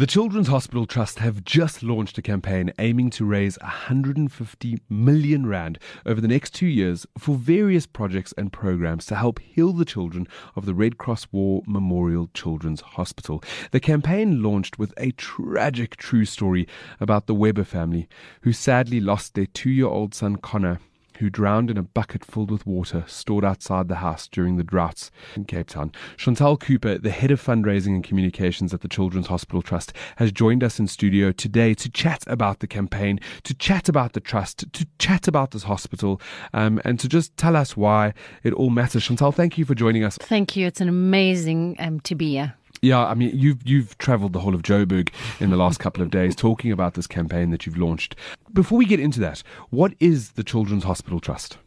The Children's Hospital Trust have just launched a campaign aiming to raise 150 million rand over the next 2 years for various projects and programs to help heal the children of the Red Cross War Memorial Children's Hospital. The campaign launched with a tragic true story about the Weber family who sadly lost their 2-year-old son Connor who drowned in a bucket filled with water stored outside the house during the droughts in Cape Town. Chantal Cooper, the head of fundraising and communications at the Children's Hospital Trust, has joined us in studio today to chat about the campaign, to chat about the trust, to chat about this hospital, um, and to just tell us why it all matters. Chantal, thank you for joining us. Thank you. It's an amazing um, to be here. Yeah, I mean, you've you've travelled the whole of Joburg in the last couple of days talking about this campaign that you've launched. Before we get into that, what is the Children's Hospital Trust?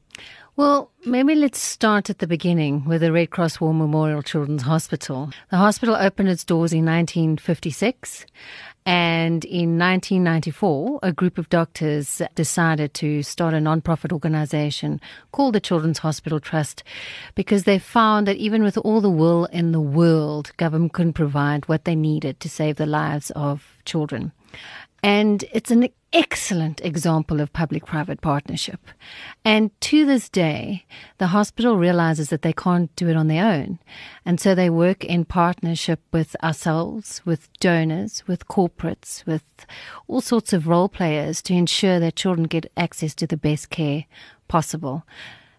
Well, maybe let's start at the beginning with the Red Cross War Memorial Children's Hospital. The hospital opened its doors in 1956 and in 1994, a group of doctors decided to start a non-profit organization called the Children's Hospital Trust because they found that even with all the will in the world, government couldn't provide what they needed to save the lives of children. And it's an excellent example of public private partnership. And to this day, the hospital realizes that they can't do it on their own. And so they work in partnership with ourselves, with donors, with corporates, with all sorts of role players to ensure that children get access to the best care possible.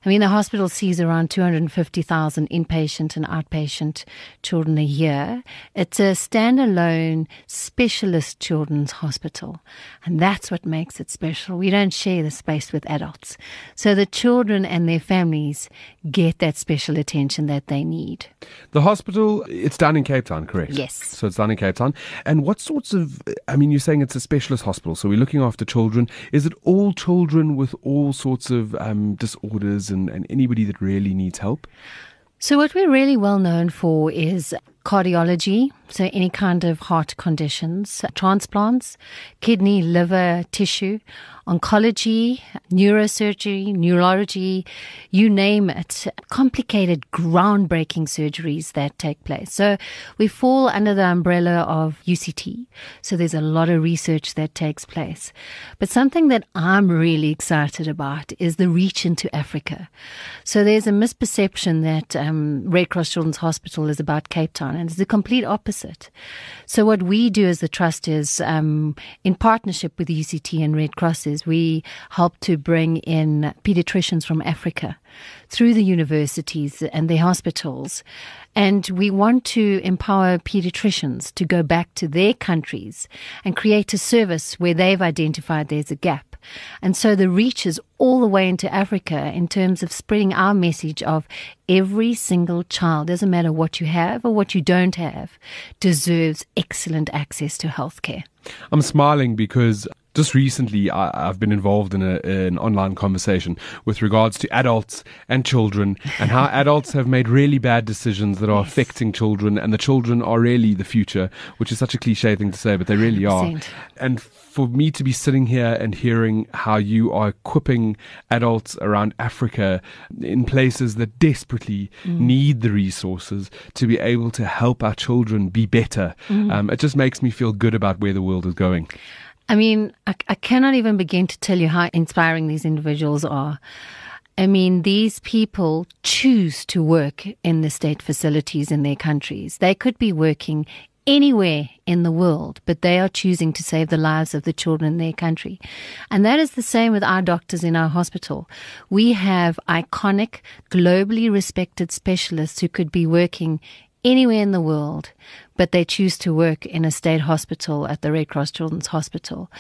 I mean, the hospital sees around 250,000 inpatient and outpatient children a year. It's a standalone specialist children's hospital. And that's what makes it special. We don't share the space with adults. So the children and their families get that special attention that they need. The hospital, it's down in Cape Town, correct? Yes. So it's down in Cape Town. And what sorts of, I mean, you're saying it's a specialist hospital, so we're looking after children. Is it all children with all sorts of um, disorders and, and anybody that really needs help? So, what we're really well known for is cardiology, so any kind of heart conditions, transplants, kidney, liver, tissue, oncology, neurosurgery, neurology, you name it, complicated, groundbreaking surgeries that take place. So we fall under the umbrella of UCT. So there's a lot of research that takes place. But something that I'm really excited about is the reach into Africa. So there's a misperception that um, Red Cross Children's Hospital is about Cape Town, and it's the complete opposite. So what we do as the trust is, um, in partnership with UCT and Red Cross, is we help to bring in pediatricians from Africa through the universities and the hospitals. And we want to empower pediatricians to go back to their countries and create a service where they've identified there's a gap. And so the reach is all the way into Africa in terms of spreading our message of every single child, doesn't matter what you have or what you don't have, deserves excellent access to healthcare. I'm smiling because just recently I, have been involved in a, an online conversation with regards to adults and children and how adults have made really bad decisions that are yes. affecting children and the children are really the future, which is such a cliche thing to say, but they really are. 100%. And for me to be sitting here and hearing how you are equipping adults around Africa in places that desperately mm. need the resources to be able to help our children be better, mm. um, it just makes me feel good about where the world is going. I mean, I, I cannot even begin to tell you how inspiring these individuals are. I mean, these people choose to work in the state facilities in their countries. They could be working anywhere in the world, but they are choosing to save the lives of the children in their country. And that is the same with our doctors in our hospital. We have iconic, globally respected specialists who could be working anywhere in the world, but they choose to work in a state hospital at the Red Cross Children's Hospital.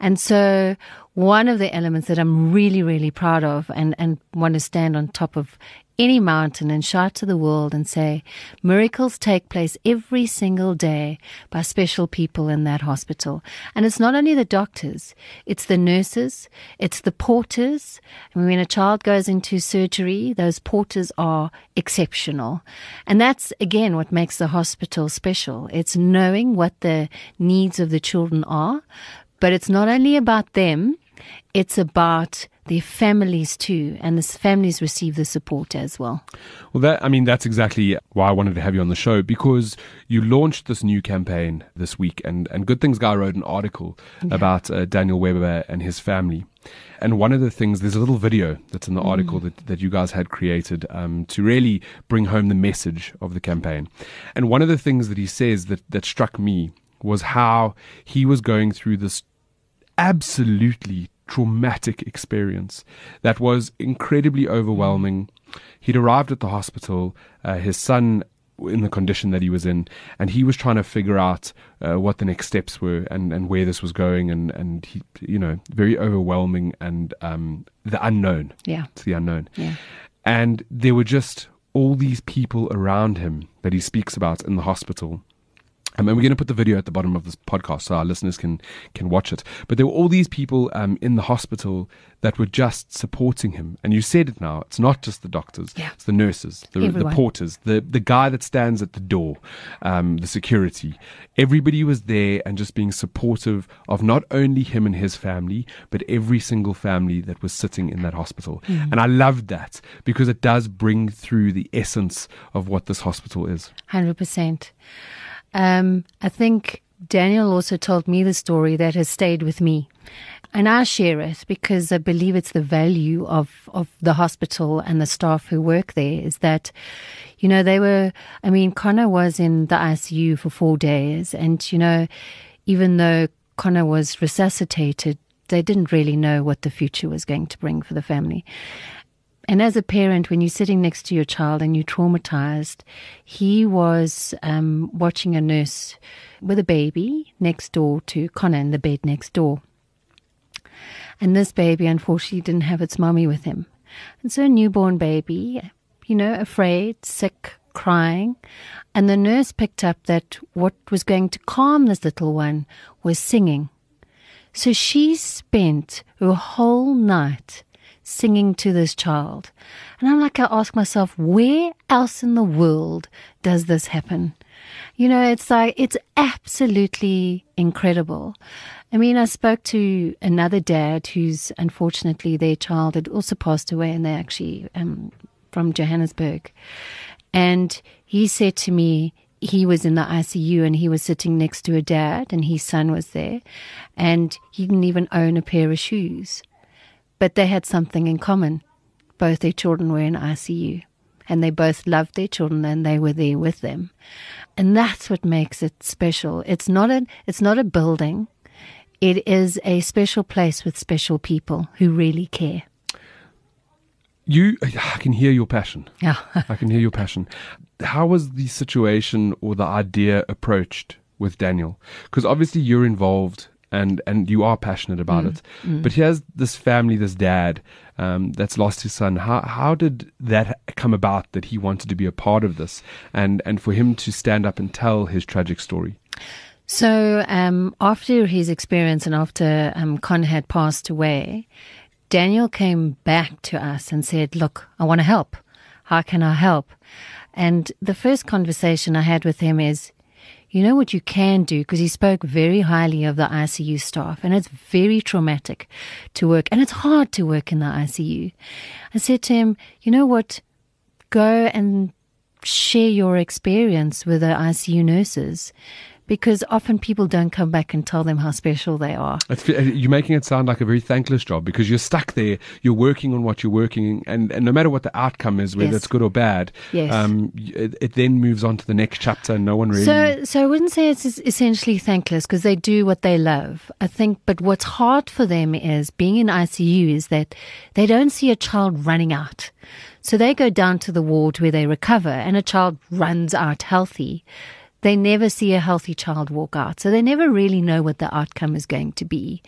And so one of the elements that I'm really, really proud of and, and want to stand on top of any mountain and shout to the world and say, miracles take place every single day by special people in that hospital. And it's not only the doctors, it's the nurses, it's the porters. I mean, when a child goes into surgery, those porters are exceptional. And that's again what makes the hospital special. It's knowing what the needs of the children are, but it's not only about them, it's about their families too, and the families receive the support as well. Well, that I mean, that's exactly why I wanted to have you on the show because you launched this new campaign this week, and and Good Things Guy wrote an article yeah. about uh, Daniel Weber and his family. And one of the things, there's a little video that's in the mm. article that, that you guys had created um, to really bring home the message of the campaign. And one of the things that he says that, that struck me was how he was going through this absolutely traumatic experience that was incredibly overwhelming. He'd arrived at the hospital, uh, his son in the condition that he was in, and he was trying to figure out uh, what the next steps were and, and where this was going, and and he, you know, very overwhelming and um, the unknown. Yeah, it's the unknown. Yeah, and there were just all these people around him that he speaks about in the hospital um, and we're going to put the video at the bottom of this podcast so our listeners can can watch it. But there were all these people um, in the hospital that were just supporting him. And you said it now. It's not just the doctors. Yeah. It's the nurses, the, the porters, the, the guy that stands at the door, um, the security. Everybody was there and just being supportive of not only him and his family, but every single family that was sitting in that hospital. Mm. And I loved that because it does bring through the essence of what this hospital is. 100%. Um, I think Daniel also told me the story that has stayed with me. And I share it because I believe it's the value of, of the hospital and the staff who work there is that, you know, they were, I mean, Connor was in the ICU for four days. And, you know, even though Connor was resuscitated, they didn't really know what the future was going to bring for the family. And as a parent, when you're sitting next to your child and you're traumatized, he was um, watching a nurse with a baby next door to Connor in the bed next door. And this baby, unfortunately, didn't have its mummy with him. And so, a newborn baby, you know, afraid, sick, crying. And the nurse picked up that what was going to calm this little one was singing. So she spent her whole night singing to this child. And I'm like, I ask myself, where else in the world does this happen? You know, it's like, it's absolutely incredible. I mean, I spoke to another dad who's unfortunately their child had also passed away and they're actually um, from Johannesburg. And he said to me, he was in the ICU and he was sitting next to a dad and his son was there and he didn't even own a pair of shoes. But they had something in common. Both their children were in ICU and they both loved their children and they were there with them. And that's what makes it special. It's not a it's not a building. It is a special place with special people who really care. You I can hear your passion. Yeah. I can hear your passion. How was the situation or the idea approached with Daniel? Because obviously you're involved and and you are passionate about mm. it. Mm. But here's this family, this dad um, that's lost his son. How how did that come about that he wanted to be a part of this, and and for him to stand up and tell his tragic story? So um, after his experience and after um, Con had passed away, Daniel came back to us and said, "Look, I want to help. How can I help?" And the first conversation I had with him is, you know what you can do? Because he spoke very highly of the ICU staff, and it's very traumatic to work, and it's hard to work in the ICU. I said to him, you know what? Go and share your experience with the ICU nurses because often people don't come back and tell them how special they are. It's, uh, you're making it sound like a very thankless job because you're stuck there. You're working on what you're working, and, and no matter what the outcome is, whether yes. it's good or bad, yes. um, it, it, then moves on to the next chapter, and no one really. So, so I wouldn't say it's essentially thankless because they do what they love. I think, but what's hard for them is being in ICU is that they don't see a child running out. So they go down to the ward where they recover, and a child runs out healthy they never see a healthy child walk out. So they never really know what the outcome is going to be.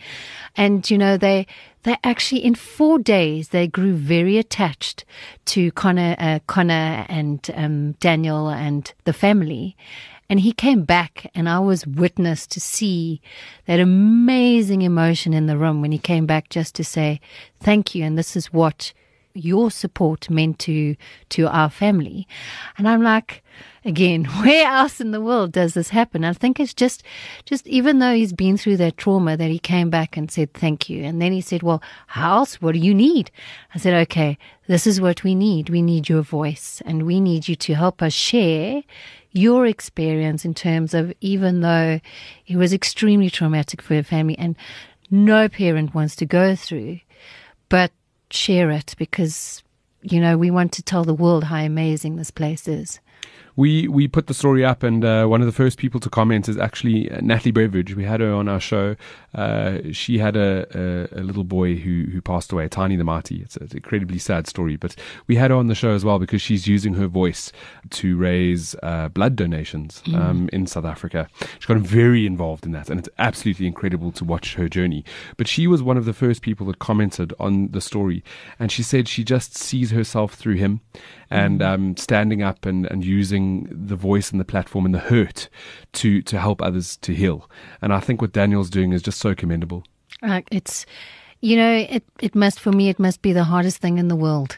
And, you know, they, they actually, in four days, they grew very attached to Connor, uh, Connor and um, Daniel and the family. And he came back, and I was witness to see that amazing emotion in the room when he came back just to say, Thank you. And this is what your support meant to to our family. And I'm like, again, where else in the world does this happen? I think it's just just even though he's been through that trauma that he came back and said thank you. And then he said, Well, how else? What do you need? I said, Okay, this is what we need. We need your voice and we need you to help us share your experience in terms of even though it was extremely traumatic for your family and no parent wants to go through, but share it because, you know, we want to tell the world how amazing this place is we we put the story up, and uh, one of the first people to comment is actually uh, Natalie Beveridge. We had her on our show. Uh, she had a, a, a, little boy who who passed away, Tiny the Mighty. It's, an incredibly sad story, but we had her on the show as well because she's using her voice to raise uh, blood donations mm. um, in South Africa. She got very involved in that, and it's absolutely incredible to watch her journey. But she was one of the first people that commented on the story, and she said she just sees herself through him and mm. um, standing up and, and the voice and the platform and the hurt to to help others to heal. And I think what Daniel's doing is just so commendable. Uh, it's, you know, it it must for me it must be the hardest thing in the world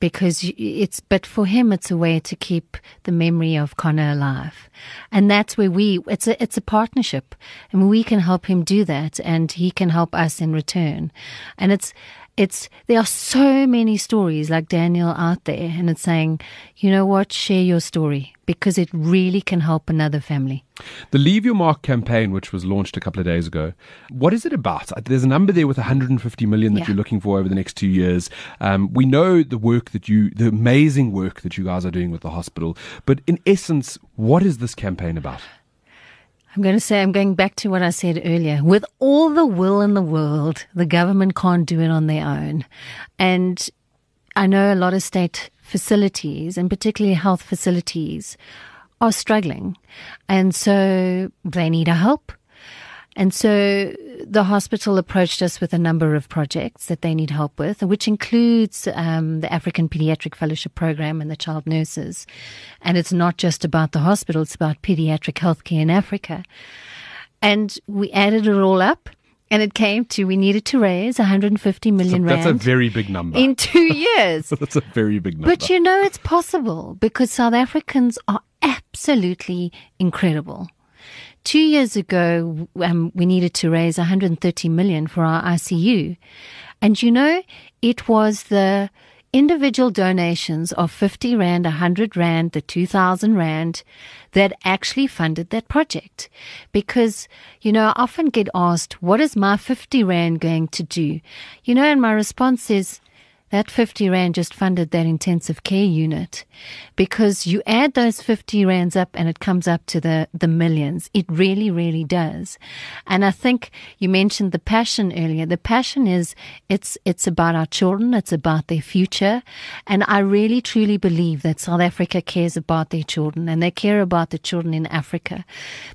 because it's but for him it's a way to keep the memory of Connor alive and that's where we it's a it's a partnership and we can help him do that and he can help us in return and it's it's there are so many stories like Daniel out there, and it's saying, you know what, share your story because it really can help another family. The Leave Your Mark campaign, which was launched a couple of days ago, what is it about? There's a number there with 150 million that yeah. you're looking for over the next two years. Um, we know the work that you, the amazing work that you guys are doing with the hospital, but in essence, what is this campaign about? I'm going to say, I'm going back to what I said earlier. With all the will in the world, the government can't do it on their own. And I know a lot of state facilities, and particularly health facilities, are struggling. And so they need our help. And so the hospital approached us with a number of projects that they need help with, which includes um, the African Pediatric Fellowship Program and the child nurses. And it's not just about the hospital, it's about pediatric healthcare in Africa. And we added it all up. And it came to we needed to raise 150 million that's rand. That's a very big number. In two years. that's a very big number. But you know it's possible because South Africans are absolutely incredible. Two years ago, um, we needed to raise 130 million for our ICU. And you know, it was the individual donations of 50 Rand, 100 Rand, the 2000 Rand that actually funded that project. Because, you know, I often get asked, what is my 50 Rand going to do? You know, and my response is, that 50 Rand just funded that intensive care unit because you add those 50 Rands up and it comes up to the, the millions. It really, really does. And I think you mentioned the passion earlier. The passion is it's, it's about our children. It's about their future. And I really, truly believe that South Africa cares about their children and they care about the children in Africa.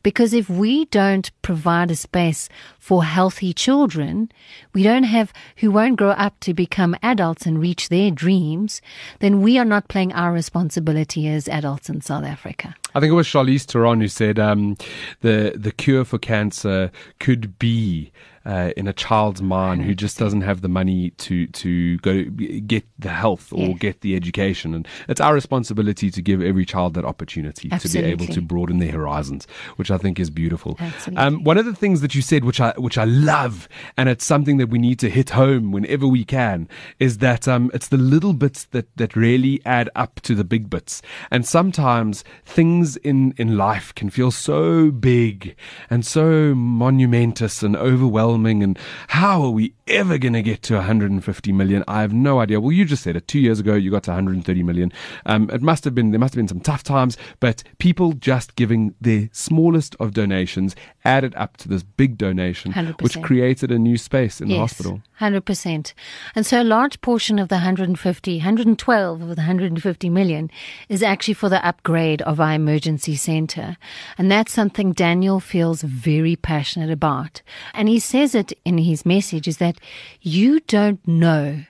Because if we don't provide a space for healthy children, we don't have, who won't grow up to become adults and reach their dreams, then we are not playing our responsibility as adults in South Africa. I think it was Charlize Theron who said um, the the cure for cancer could be uh, in a child's mind who just doesn't have the money to to go get the health or get the education, and it's our responsibility to give every child that opportunity Absolutely. to be able to broaden their horizons, which I think is beautiful. Um, one of the things that you said, which I which I love, and it's something that we need to hit home whenever we can, is that um, it's the little bits that that really add up to the big bits, and sometimes things in in life can feel so big and so monumentous and overwhelming. And how are we ever going to get to 150 million? I have no idea. Well, you just said it. Two years ago, you got to 130 million. Um, it must have been, there must have been some tough times, but people just giving their smallest of donations added up to this big donation, 100%. which created a new space in yes, the hospital. 100%. And so a large portion of the 150, 112 of the 150 million is actually for the upgrade of our emergency center. And that's something Daniel feels very passionate about. And he says it in his message is that you don't know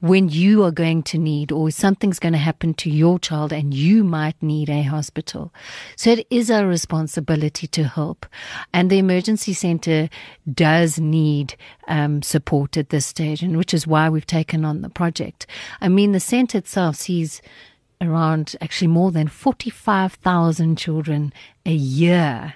when you are going to need or something's going to happen to your child and you might need a hospital. So it is our responsibility to help. And the emergency center does need um, support at this stage, and which is why we've taken on the project. I mean, the center itself sees around actually more than 45,000 children a year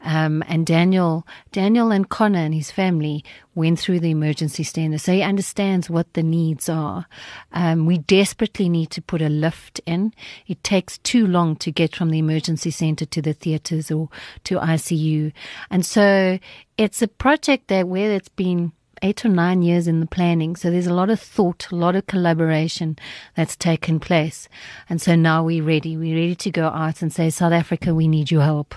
um, and Daniel, Daniel and Connor and his family went through the emergency standard, so he understands what the needs are. Um, we desperately need to put a lift in. It takes too long to get from the emergency center to the theaters or to ICU, and so it's a project that where it's been eight or nine years in the planning. So there's a lot of thought, a lot of collaboration that's taken place. And so now we're ready. We're ready to go out and say, South Africa, we need your help.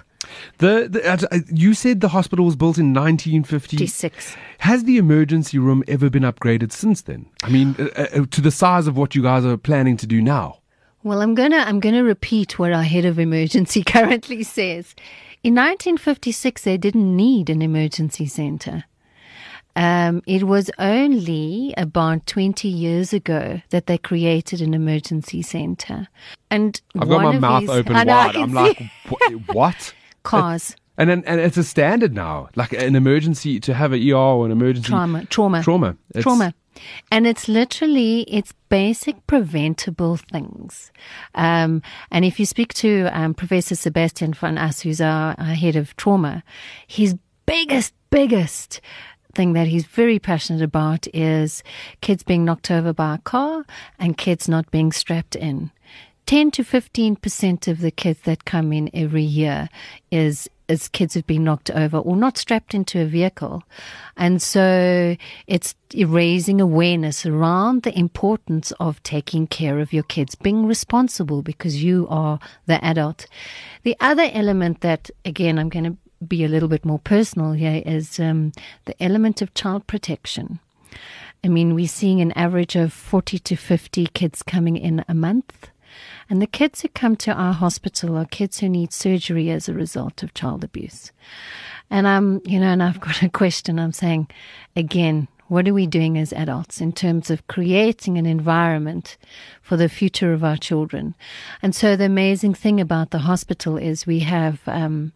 The, the uh, you said the hospital was built in 1956. Has the emergency room ever been upgraded since then? I mean, uh, uh, to the size of what you guys are planning to do now. Well, I'm gonna I'm gonna repeat what our head of emergency currently says. In 1956, they didn't need an emergency center. Um, it was only about 20 years ago that they created an emergency center. And I've got my mouth open wide. I'm like, what? cause. And and, and it's a standard now, like an emergency to have an ER or an emergency trauma, trauma, trauma, it's, trauma, and it's literally it's basic preventable things. Um, and if you speak to um, Professor Sebastian van As, who's our, our head of trauma, his biggest, biggest thing that he's very passionate about is kids being knocked over by a car and kids not being strapped in. 10 to 15% of the kids that come in every year is as kids have been knocked over or not strapped into a vehicle. And so it's raising awareness around the importance of taking care of your kids, being responsible because you are the adult. The other element that, again, I'm going to be a little bit more personal here is um, the element of child protection. I mean, we're seeing an average of 40 to 50 kids coming in a month. And the kids who come to our hospital are kids who need surgery as a result of child abuse. And I'm, you know, and I've got a question. I'm saying, again, what are we doing as adults in terms of creating an environment for the future of our children? And so the amazing thing about the hospital is we have um,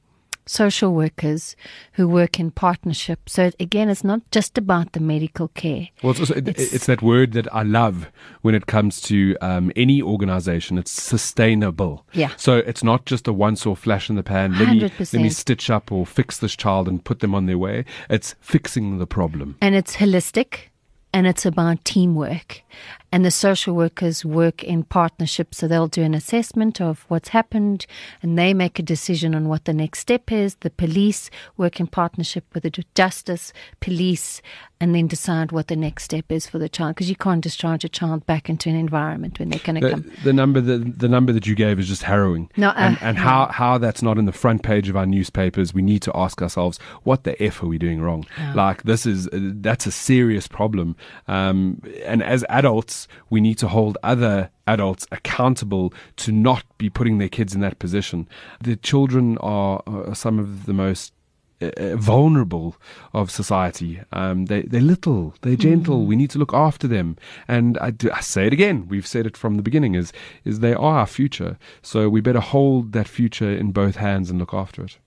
social workers who work in partnership. So again, it's not just about the medical care. Well, it's, also, it's, it's that word that I love when it comes to um, any organization. It's sustainable. Yeah. So it's not just a once-off flash in the pan. Let 100%. me let me stitch up or fix this child and put them on their way. It's fixing the problem. And it's holistic and it's about teamwork. And the social workers work in partnership, so they'll do an assessment of what's happened and they make a decision on what the next step is. The police work in partnership with the justice, police, and then decide what the next step is for the child because you can't discharge a child back into an environment when they're going to come. The number the, the number that you gave is just harrowing. No, uh, and, and how, how that's not in the front page of our newspapers, we need to ask ourselves, what the F are we doing wrong? Like, this is, that's a serious problem. Um, and as adults, we need to hold other adults accountable to not be putting their kids in that position. The children are, are some of the most uh, uh vulnerable of society. Um, they, they're little, they're gentle. Mm. We need to look after them. And I, do, I, say it again. We've said it from the beginning: is is they are our future. So we better hold that future in both hands and look after it.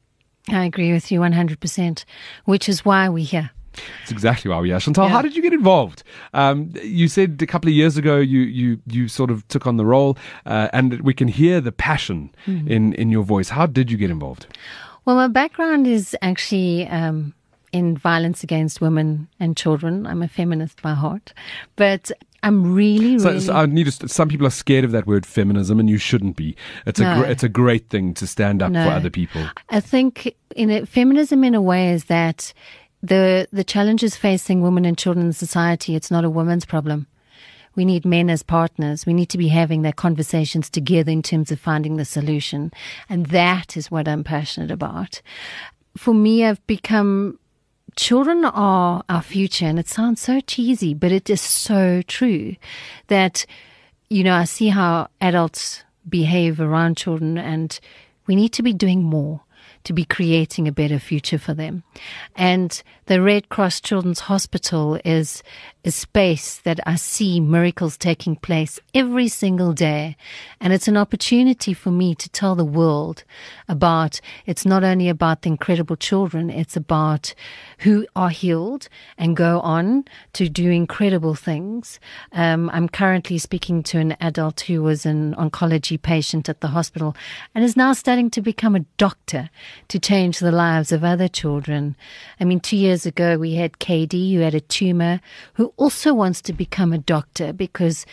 I agree with you 100%, which is why we're here. That's exactly why we are. Chantal, yeah. how did you get involved? Um, you said a couple of years ago you, you, you sort of took on the role, uh, and we can hear the passion mm-hmm. in, in your voice. How did you get involved? Well, my background is actually um, in violence against women and children. I'm a feminist by heart, but I'm really, really. So, so I need to, some people are scared of that word feminism, and you shouldn't be. It's no. a gr- it's a great thing to stand up no. for other people. I think in a, feminism, in a way, is that the the challenges facing women and children in society, it's not a woman's problem. We need men as partners. We need to be having their conversations together in terms of finding the solution. And that is what I'm passionate about. For me, I've become children are our future. And it sounds so cheesy, but it is so true that, you know, I see how adults behave around children, and we need to be doing more to be creating a better future for them. And the Red Cross Children's Hospital is a space that I see miracles taking place every single day. And it's an opportunity for me to tell the world about it's not only about the incredible children, it's about who are healed and go on to do incredible things. Um, I'm currently speaking to an adult who was an oncology patient at the hospital and is now starting to become a doctor to change the lives of other children. I mean, two years ago, we had KD who had a tumor who also wants to become a doctor because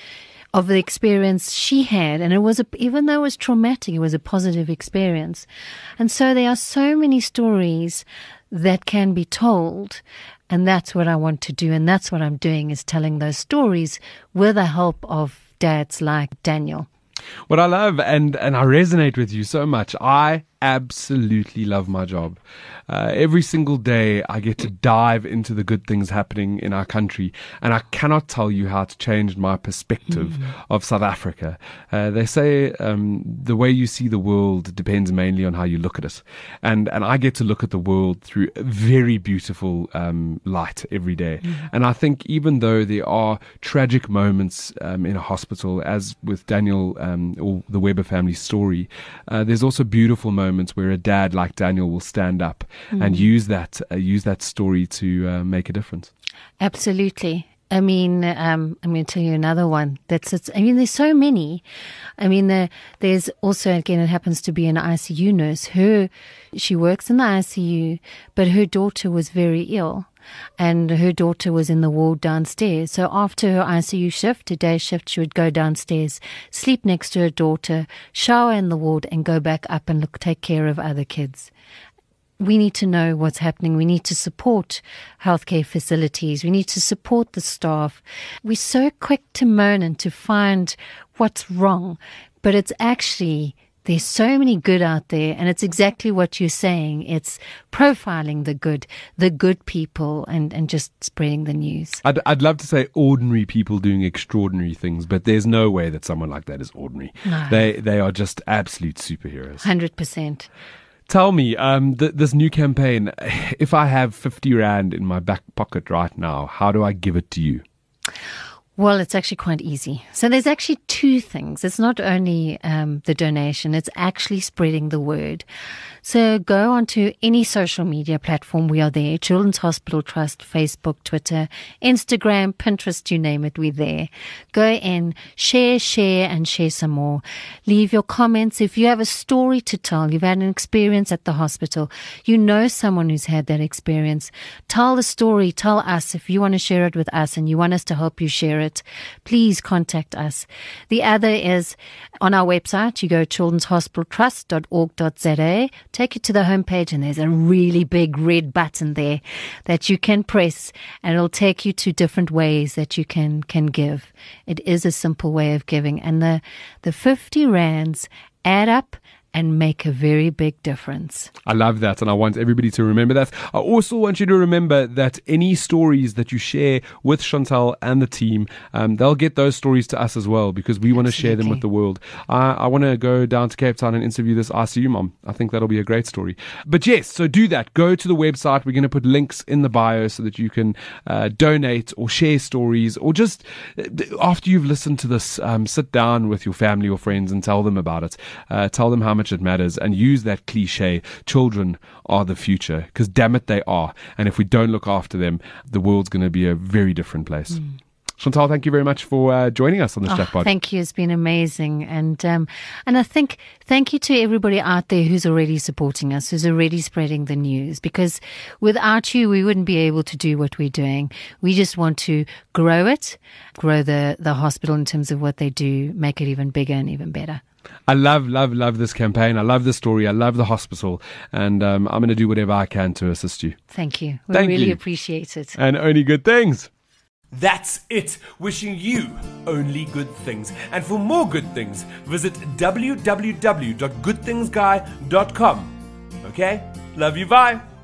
of the experience she had. And it was, a, even though it was traumatic, it was a positive experience. And so there are so many stories that can be told. And that's what I want to do. And that's what I'm doing is telling those stories with the help of dads like Daniel. What I love and, and I resonate with you so much. I absolutely love my job. Uh, every single day, I get to dive into the good things happening in our country, and I cannot tell you how it's changed my perspective mm. of South Africa. Uh, they say um, the way you see the world depends mainly on how you look at it, and and I get to look at the world through a very beautiful um, light every day. Mm. And I think even though there are tragic moments um, in a hospital, as with Daniel um, or the Weber family story, uh, there's also beautiful moments where a dad like Daniel will stand up mm. and use that uh, use that story to uh, make a difference. Absolutely. I mean, um, I'm going to tell you another one. That's it's, I mean, there's so many. I mean, the, there's also again, it happens to be an ICU nurse. Her, she works in the ICU, but her daughter was very ill and her daughter was in the ward downstairs. So after her ICU shift, a day shift, she would go downstairs, sleep next to her daughter, shower in the ward, and go back up and look, take care of other kids. We need to know what's happening. We need to support healthcare facilities. We need to support the staff. We're so quick to moan and to find what's wrong, but it's actually there's so many good out there, and it's exactly what you're saying. It's profiling the good, the good people, and, and just spreading the news. I'd, I'd love to say ordinary people doing extraordinary things, but there's no way that someone like that is ordinary. No. They, they are just absolute superheroes. 100%. Tell me, um, th- this new campaign, if I have 50 Rand in my back pocket right now, how do I give it to you? Well, it's actually quite easy. So there's actually two things. It's not only um, the donation, it's actually spreading the word. So go onto any social media platform. We are there. Children's Hospital Trust, Facebook, Twitter, Instagram, Pinterest, you name it. We're there. Go in, share, share, and share some more. Leave your comments. If you have a story to tell, you've had an experience at the hospital, you know someone who's had that experience, tell the story. Tell us if you want to share it with us and you want us to help you share it. Please contact us. The other is on our website. You go children'shospitaltrust.org.za take you to the homepage and there's a really big red button there that you can press and it'll take you to different ways that you can, can give. It is a simple way of giving and the, the 50 rands add up and make a very big difference. I love that, and I want everybody to remember that. I also want you to remember that any stories that you share with Chantal and the team, um, they'll get those stories to us as well because we want to share them with the world. I, I want to go down to Cape Town and interview this ICU mom. I think that'll be a great story. But yes, so do that. Go to the website. We're going to put links in the bio so that you can uh, donate or share stories or just uh, after you've listened to this, um, sit down with your family or friends and tell them about it. Uh, tell them how much much it matters and use that cliche children are the future because damn it they are and if we don't look after them the world's going to be a very different place mm. Chantal, thank you very much for uh, joining us on this oh, chat pod. Thank you. It's been amazing. And, um, and I think thank you to everybody out there who's already supporting us, who's already spreading the news, because without you, we wouldn't be able to do what we're doing. We just want to grow it, grow the, the hospital in terms of what they do, make it even bigger and even better. I love, love, love this campaign. I love the story. I love the hospital. And um, I'm going to do whatever I can to assist you. Thank you. We Thank really you. appreciate it. And only good things. That's it. Wishing you only good things. And for more good things, visit www.goodthingsguy.com. Okay? Love you. Bye.